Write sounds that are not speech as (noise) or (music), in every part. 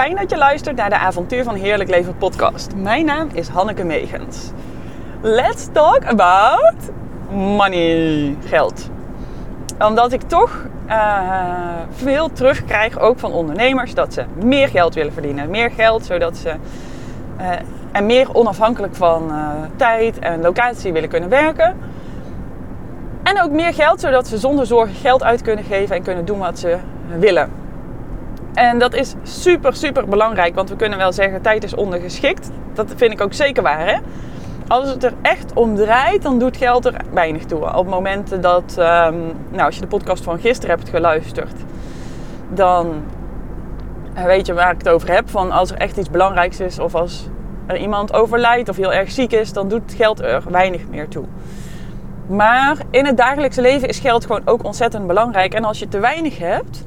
fijn dat je luistert naar de Avontuur van Heerlijk Leven podcast. Mijn naam is Hanneke Megens. Let's talk about money, geld. Omdat ik toch uh, veel terugkrijg, ook van ondernemers, dat ze meer geld willen verdienen. Meer geld, zodat ze uh, en meer onafhankelijk van uh, tijd en locatie willen kunnen werken. En ook meer geld, zodat ze zonder zorgen geld uit kunnen geven en kunnen doen wat ze willen. En dat is super, super belangrijk, want we kunnen wel zeggen tijd is ondergeschikt. Dat vind ik ook zeker waar. Hè? Als het er echt om draait, dan doet geld er weinig toe. Op momenten dat, um, nou, als je de podcast van gisteren hebt geluisterd, dan weet je waar ik het over heb. Van als er echt iets belangrijks is, of als er iemand overlijdt of heel erg ziek is, dan doet geld er weinig meer toe. Maar in het dagelijkse leven is geld gewoon ook ontzettend belangrijk. En als je te weinig hebt,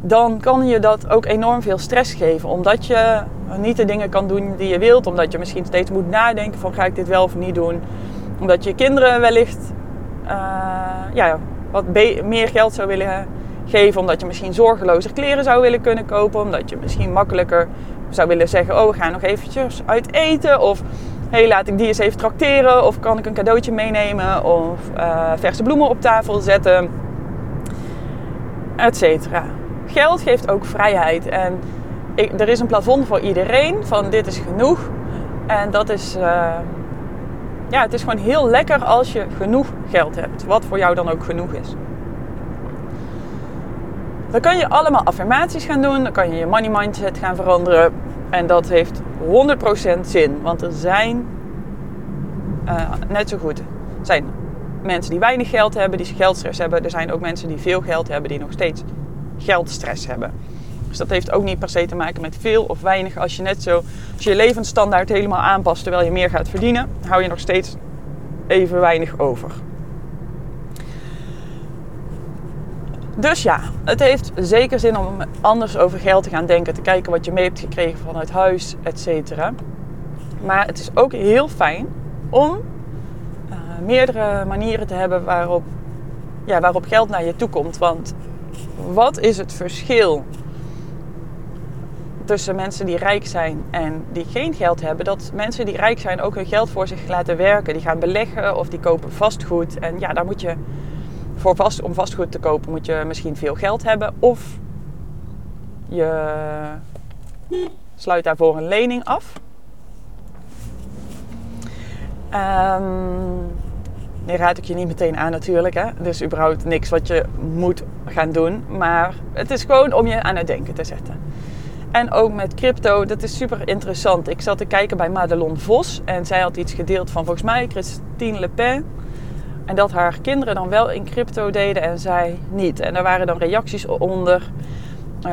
dan kan je dat ook enorm veel stress geven. Omdat je niet de dingen kan doen die je wilt. Omdat je misschien steeds moet nadenken van ga ik dit wel of niet doen. Omdat je kinderen wellicht uh, ja, wat meer geld zou willen geven. Omdat je misschien zorgelozer kleren zou willen kunnen kopen. Omdat je misschien makkelijker zou willen zeggen, oh we gaan nog eventjes uit eten. Of hey, laat ik die eens even trakteren. Of kan ik een cadeautje meenemen. Of uh, verse bloemen op tafel zetten. Etcetera geld geeft ook vrijheid. En er is een plafond voor iedereen van dit is genoeg. En dat is, uh, ja, het is gewoon heel lekker als je genoeg geld hebt. Wat voor jou dan ook genoeg is. Dan kan je allemaal affirmaties gaan doen. Dan kan je je money mindset gaan veranderen. En dat heeft 100% zin. Want er zijn uh, net zo goed zijn mensen die weinig geld hebben, die geldstress hebben. Er zijn ook mensen die veel geld hebben, die nog steeds geldstress hebben. Dus dat heeft ook niet per se te maken met veel of weinig. Als je net zo, als je levensstandaard helemaal aanpast terwijl je meer gaat verdienen, hou je nog steeds even weinig over. Dus ja, het heeft zeker zin om anders over geld te gaan denken, te kijken wat je mee hebt gekregen vanuit huis, etc. Maar het is ook heel fijn om uh, meerdere manieren te hebben waarop, ja, waarop geld naar je toe komt. Want wat is het verschil tussen mensen die rijk zijn en die geen geld hebben? Dat mensen die rijk zijn ook hun geld voor zich laten werken. Die gaan beleggen of die kopen vastgoed. En ja, daar moet je voor vast, om vastgoed te kopen moet je misschien veel geld hebben. Of je sluit daarvoor een lening af. Um, Nee, raad ik je niet meteen aan natuurlijk. Hè? Dus überhaupt niks wat je moet gaan doen. Maar het is gewoon om je aan het denken te zetten. En ook met crypto, dat is super interessant. Ik zat te kijken bij Madelon Vos. En zij had iets gedeeld van volgens mij Christine Le Pen. En dat haar kinderen dan wel in crypto deden en zij niet. En er waren dan reacties onder.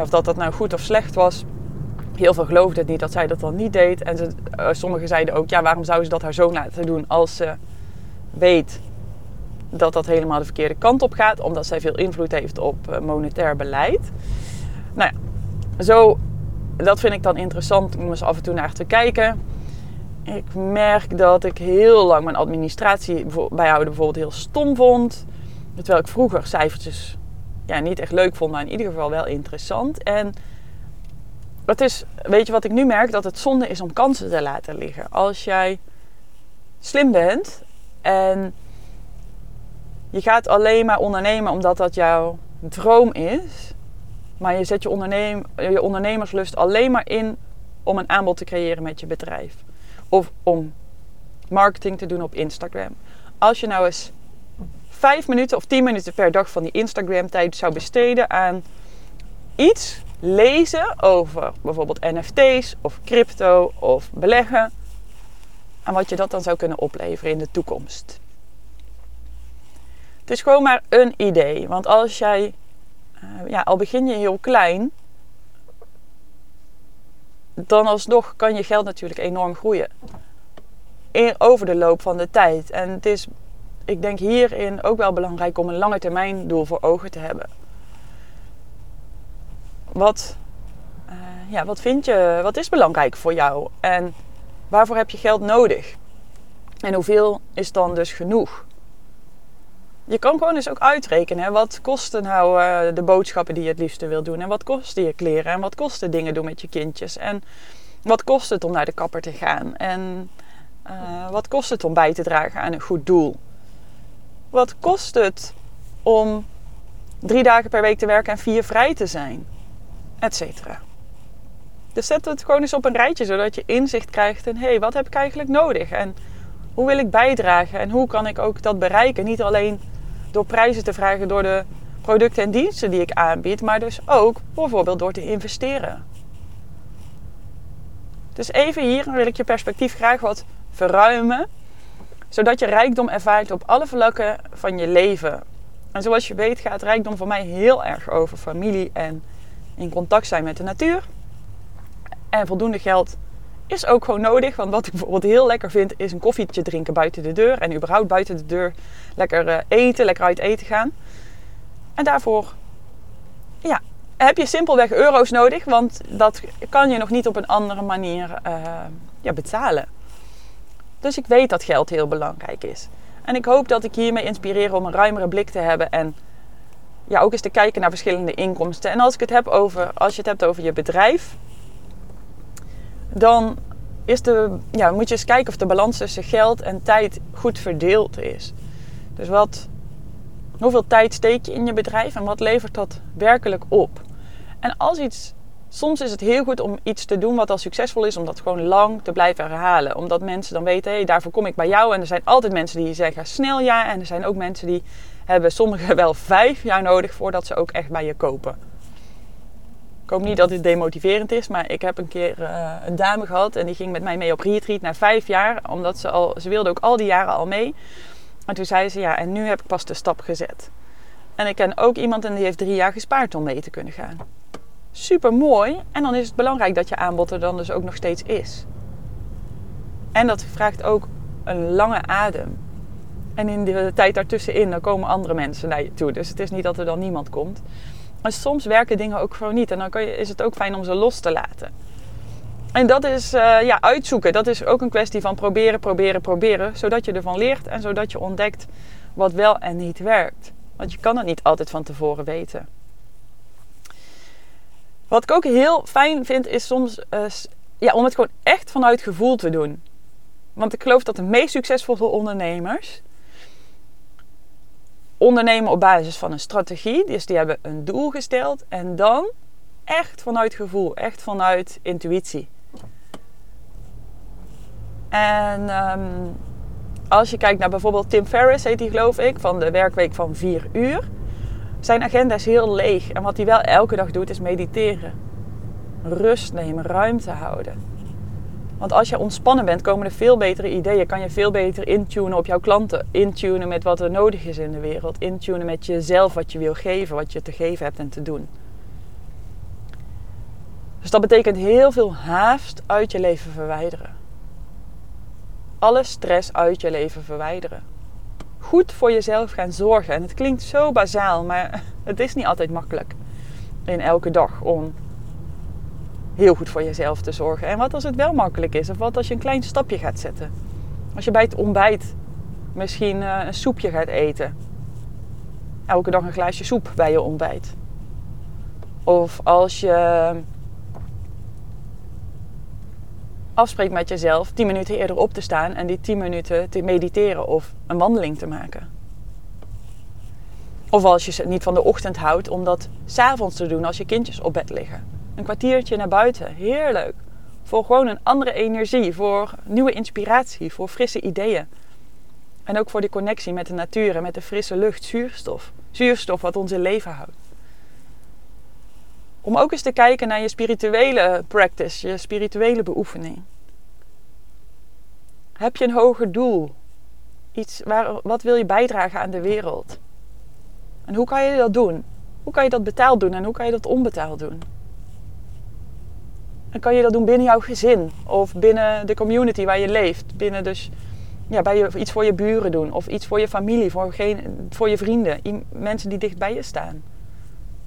Of dat dat nou goed of slecht was. Heel veel geloofden het niet dat zij dat dan niet deed. En ze, uh, sommigen zeiden ook, ja, waarom zou ze dat haar zoon laten doen als ze weet dat dat helemaal de verkeerde kant op gaat, omdat zij veel invloed heeft op eh, monetair beleid. Nou ja, zo, dat vind ik dan interessant om eens af en toe naar te kijken. Ik merk dat ik heel lang mijn administratie bijhouden bijvoorbeeld heel stom vond. Terwijl ik vroeger cijfertjes ja, niet echt leuk vond, maar in ieder geval wel interessant. En het is, weet je wat ik nu merk? Dat het zonde is om kansen te laten liggen. Als jij slim bent en je gaat alleen maar ondernemen omdat dat jouw droom is. Maar je zet je, je ondernemerslust alleen maar in om een aanbod te creëren met je bedrijf. Of om marketing te doen op Instagram. Als je nou eens vijf minuten of tien minuten per dag van die Instagram tijd zou besteden aan iets lezen over bijvoorbeeld NFT's of crypto of beleggen en wat je dat dan zou kunnen opleveren in de toekomst. Het is gewoon maar een idee. Want als jij, uh, ja, al begin je heel klein, dan alsnog kan je geld natuurlijk enorm groeien. Over de loop van de tijd. En het is, ik denk hierin ook wel belangrijk om een lange termijn doel voor ogen te hebben. Wat, uh, ja, wat vind je, wat is belangrijk voor jou? En Waarvoor heb je geld nodig? En hoeveel is dan dus genoeg? je kan gewoon eens ook uitrekenen. Wat kosten nou uh, de boodschappen die je het liefste wil doen? En wat kosten je kleren? En wat kosten dingen doen met je kindjes? En wat kost het om naar de kapper te gaan? En uh, wat kost het om bij te dragen aan een goed doel? Wat kost het om drie dagen per week te werken en vier vrij te zijn? Etcetera. Dus zet het gewoon eens op een rijtje, zodat je inzicht krijgt in... hé, hey, wat heb ik eigenlijk nodig? En hoe wil ik bijdragen? En hoe kan ik ook dat bereiken? Niet alleen door prijzen te vragen door de producten en diensten die ik aanbied... maar dus ook bijvoorbeeld door te investeren. Dus even hier wil ik je perspectief graag wat verruimen, zodat je rijkdom ervaart op alle vlakken van je leven. En zoals je weet gaat rijkdom voor mij heel erg over familie en in contact zijn met de natuur. En voldoende geld is ook gewoon nodig. Want wat ik bijvoorbeeld heel lekker vind, is een koffietje drinken buiten de deur. En überhaupt buiten de deur lekker eh, eten, lekker uit eten gaan. En daarvoor ja, heb je simpelweg euro's nodig. Want dat kan je nog niet op een andere manier uh, ja, betalen. Dus ik weet dat geld heel belangrijk is. En ik hoop dat ik hiermee inspireer om een ruimere blik te hebben en ja, ook eens te kijken naar verschillende inkomsten. En als ik het heb over, als je het hebt over je bedrijf, dan is de, ja, moet je eens kijken of de balans tussen geld en tijd goed verdeeld is. Dus wat, hoeveel tijd steek je in je bedrijf en wat levert dat werkelijk op? En als iets Soms is het heel goed om iets te doen wat al succesvol is, om dat gewoon lang te blijven herhalen. Omdat mensen dan weten, hé, daarvoor kom ik bij jou. En er zijn altijd mensen die zeggen snel ja. En er zijn ook mensen die hebben sommigen (laughs) wel vijf jaar nodig voordat ze ook echt bij je kopen. Ik hoop niet dat dit demotiverend is, maar ik heb een keer uh, een dame gehad en die ging met mij mee op retreat na vijf jaar. Omdat ze al, ze wilde ook al die jaren al mee. En toen zei ze, ja, en nu heb ik pas de stap gezet. En ik ken ook iemand en die heeft drie jaar gespaard om mee te kunnen gaan super mooi. En dan is het belangrijk dat je aanbod er dan dus ook nog steeds is. En dat vraagt ook een lange adem. En in de tijd daartussenin, dan komen andere mensen naar je toe. Dus het is niet dat er dan niemand komt. Maar soms werken dingen ook gewoon niet. En dan je, is het ook fijn om ze los te laten. En dat is uh, ja, uitzoeken. Dat is ook een kwestie van proberen, proberen, proberen. Zodat je ervan leert en zodat je ontdekt wat wel en niet werkt. Want je kan het niet altijd van tevoren weten. Wat ik ook heel fijn vind, is soms uh, ja, om het gewoon echt vanuit gevoel te doen. Want ik geloof dat de meest succesvolle ondernemers ondernemen op basis van een strategie. Dus die hebben een doel gesteld en dan echt vanuit gevoel, echt vanuit intuïtie. En um, als je kijkt naar bijvoorbeeld Tim Ferriss, heet die geloof ik, van de werkweek van 4 uur. Zijn agenda is heel leeg. En wat hij wel elke dag doet is mediteren. Rust nemen, ruimte houden. Want als je ontspannen bent, komen er veel betere ideeën. Kan je veel beter intunen op jouw klanten. Intunen met wat er nodig is in de wereld. Intunen met jezelf, wat je wil geven, wat je te geven hebt en te doen. Dus dat betekent heel veel haast uit je leven verwijderen. Alle stress uit je leven verwijderen goed voor jezelf gaan zorgen. En het klinkt zo bazaal, maar (laughs) het is niet altijd makkelijk in elke dag om heel goed voor jezelf te zorgen. En wat als het wel makkelijk is? Of wat als je een klein stapje gaat zetten? Als je bij het ontbijt misschien eh, een soepje gaat eten. Elke dag een glaasje soep bij je ontbijt. Of als je afspreekt met jezelf 10 minuten eerder op te staan en die 10 minuten te mediteren of een wandeling te maken. Of als je het niet van de ochtend houdt, om dat s'avonds te doen als je kindjes op bed liggen. Een kwartiertje naar buiten, heerlijk. Voor gewoon een andere energie, voor nieuwe inspiratie, voor frisse ideeën. En ook voor die connectie met de natuur en met de frisse lucht, zuurstof. Zuurstof wat ons in leven houdt. Om ook eens te kijken naar je spirituele practice, je spirituele beoefening. Heb je een hoger doel? Iets waar, wat wil je bijdragen aan de wereld? En hoe kan je dat doen? Hoe kan je dat betaald doen en hoe kan je dat onbetaald doen? En kan je dat doen binnen jouw gezin of binnen de community waar je leeft? Binnen dus, ja, bij je, iets voor je buren doen of iets voor je familie, voor, geen, voor je vrienden, mensen die dicht bij je staan.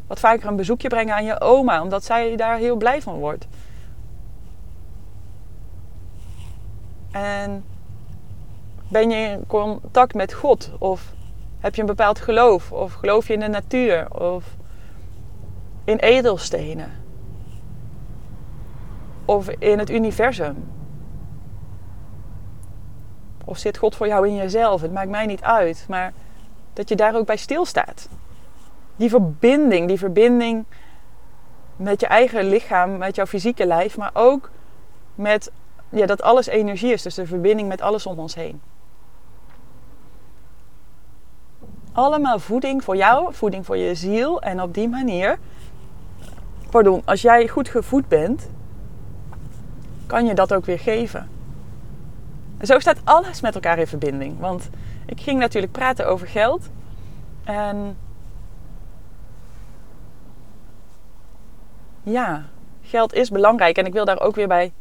Wat vaker een bezoekje brengen aan je oma, omdat zij daar heel blij van wordt. En ben je in contact met God? Of Heb je een bepaald geloof? Of geloof je in de natuur? Of in edelstenen? Of in het universum? Of zit God voor jou in jezelf? Het maakt mij niet uit. Maar dat je daar ook bij stilstaat. Die verbinding, die verbinding met je eigen lichaam, met jouw fysieke lijf, maar ook met ja, dat alles energie is. Dus de verbinding met alles om ons heen. Allemaal voeding voor jou, voeding voor je ziel. En op die manier, pardon, als jij goed gevoed bent, kan je dat ook weer geven. En zo staat alles met elkaar in verbinding. Want ik ging natuurlijk praten over geld. En ja, geld is belangrijk. En ik wil daar ook weer bij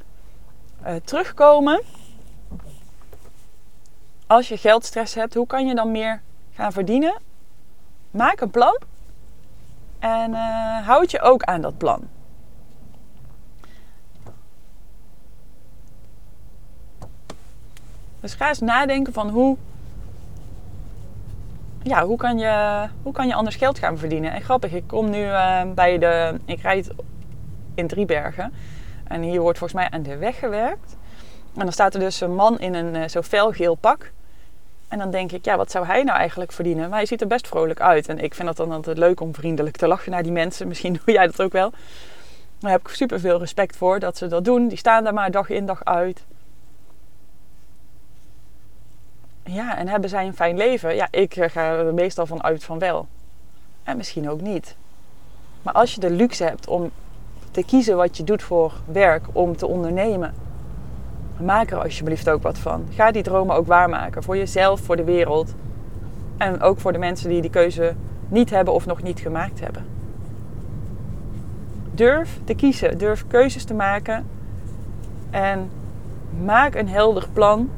uh, terugkomen. Als je geldstress hebt, hoe kan je dan meer gaan verdienen? Maak een plan. En uh, houd je ook aan dat plan. Dus ga eens nadenken van hoe, ja, hoe, kan, je, hoe kan je anders geld gaan verdienen. En grappig, ik kom nu uh, bij de, ik rijd in Driebergen. En hier wordt volgens mij aan de weg gewerkt. En dan staat er dus een man in een uh, zo felgeel pak. En dan denk ik, ja, wat zou hij nou eigenlijk verdienen? Maar hij ziet er best vrolijk uit. En ik vind het dan altijd leuk om vriendelijk te lachen naar die mensen. (laughs) Misschien doe jij dat ook wel. Daar heb ik super veel respect voor dat ze dat doen. Die staan daar maar dag in dag uit. Ja, en hebben zij een fijn leven? Ja, ik eh, ga er meestal van uit van wel. En misschien ook niet. Maar als je de luxe hebt om te kiezen wat je doet voor werk, om te ondernemen, maak er alsjeblieft ook wat van. Ga die dromen ook waarmaken. Voor jezelf, voor de wereld. En ook voor de mensen die die keuze niet hebben of nog niet gemaakt hebben. Durf te kiezen. Durf keuzes te maken. En maak een helder plan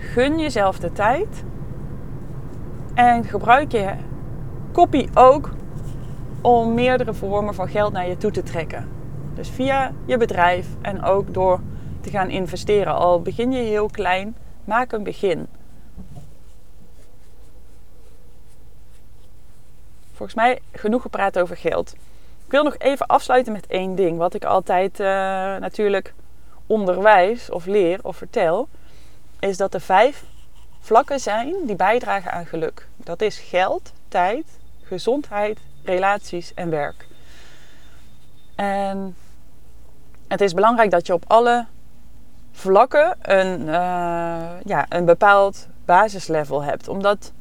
gun jezelf de tijd. En gebruik je kopie ook om meerdere vormen van geld naar je toe te trekken. Dus via je bedrijf en ook door te gaan investeren. Al begin je heel klein, maak een begin. Volgens mij genoeg gepraat over geld. Ik wil nog even afsluiten met één ding. Wat ik altijd uh, natuurlijk onderwijs of leer of vertel is dat er vijf vlakken zijn die bijdragen aan geluk. Dat is geld, tijd, gezondheid, relaties en werk. En het is belangrijk dat je op alle vlakken een, uh, ja, een bepaald basislevel hebt. Omdat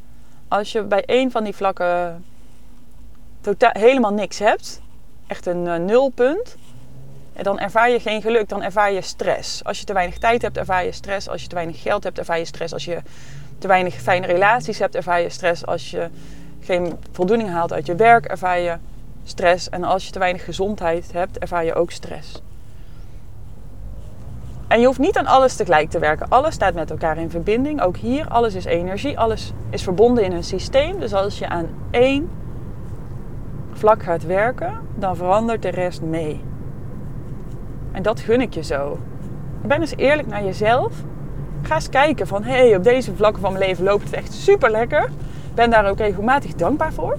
als je bij één van die vlakken totaal, helemaal niks hebt, echt een uh, nulpunt, dan ervaar je geen geluk, dan ervaar je stress. Als je te weinig tijd hebt, ervaar je stress. Als je te weinig geld hebt, ervaar je stress. Als je te weinig fijne relaties hebt, ervaar je stress. Als je geen voldoening haalt uit je werk, ervaar je stress. En als je te weinig gezondheid hebt, ervaar je ook stress. En je hoeft niet aan alles tegelijk te werken. Alles staat met elkaar in verbinding. Ook hier, alles is energie. Alles is verbonden in een systeem. Dus als je aan één vlak gaat werken, dan verandert de rest mee. En dat gun ik je zo. Ben eens eerlijk naar jezelf. Ga eens kijken van, hé, hey, op deze vlakken van mijn leven loopt het echt super lekker. Ben daar ook regelmatig dankbaar voor.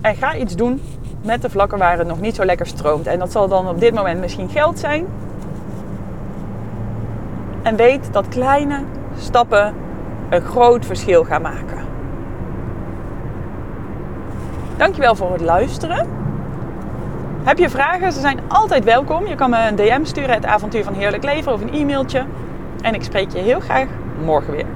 En ga iets doen met de vlakken waar het nog niet zo lekker stroomt. En dat zal dan op dit moment misschien geld zijn. En weet dat kleine stappen een groot verschil gaan maken. Dankjewel voor het luisteren. Heb je vragen? Ze zijn altijd welkom. Je kan me een DM sturen, het avontuur van Heerlijk Leven of een e-mailtje. En ik spreek je heel graag morgen weer.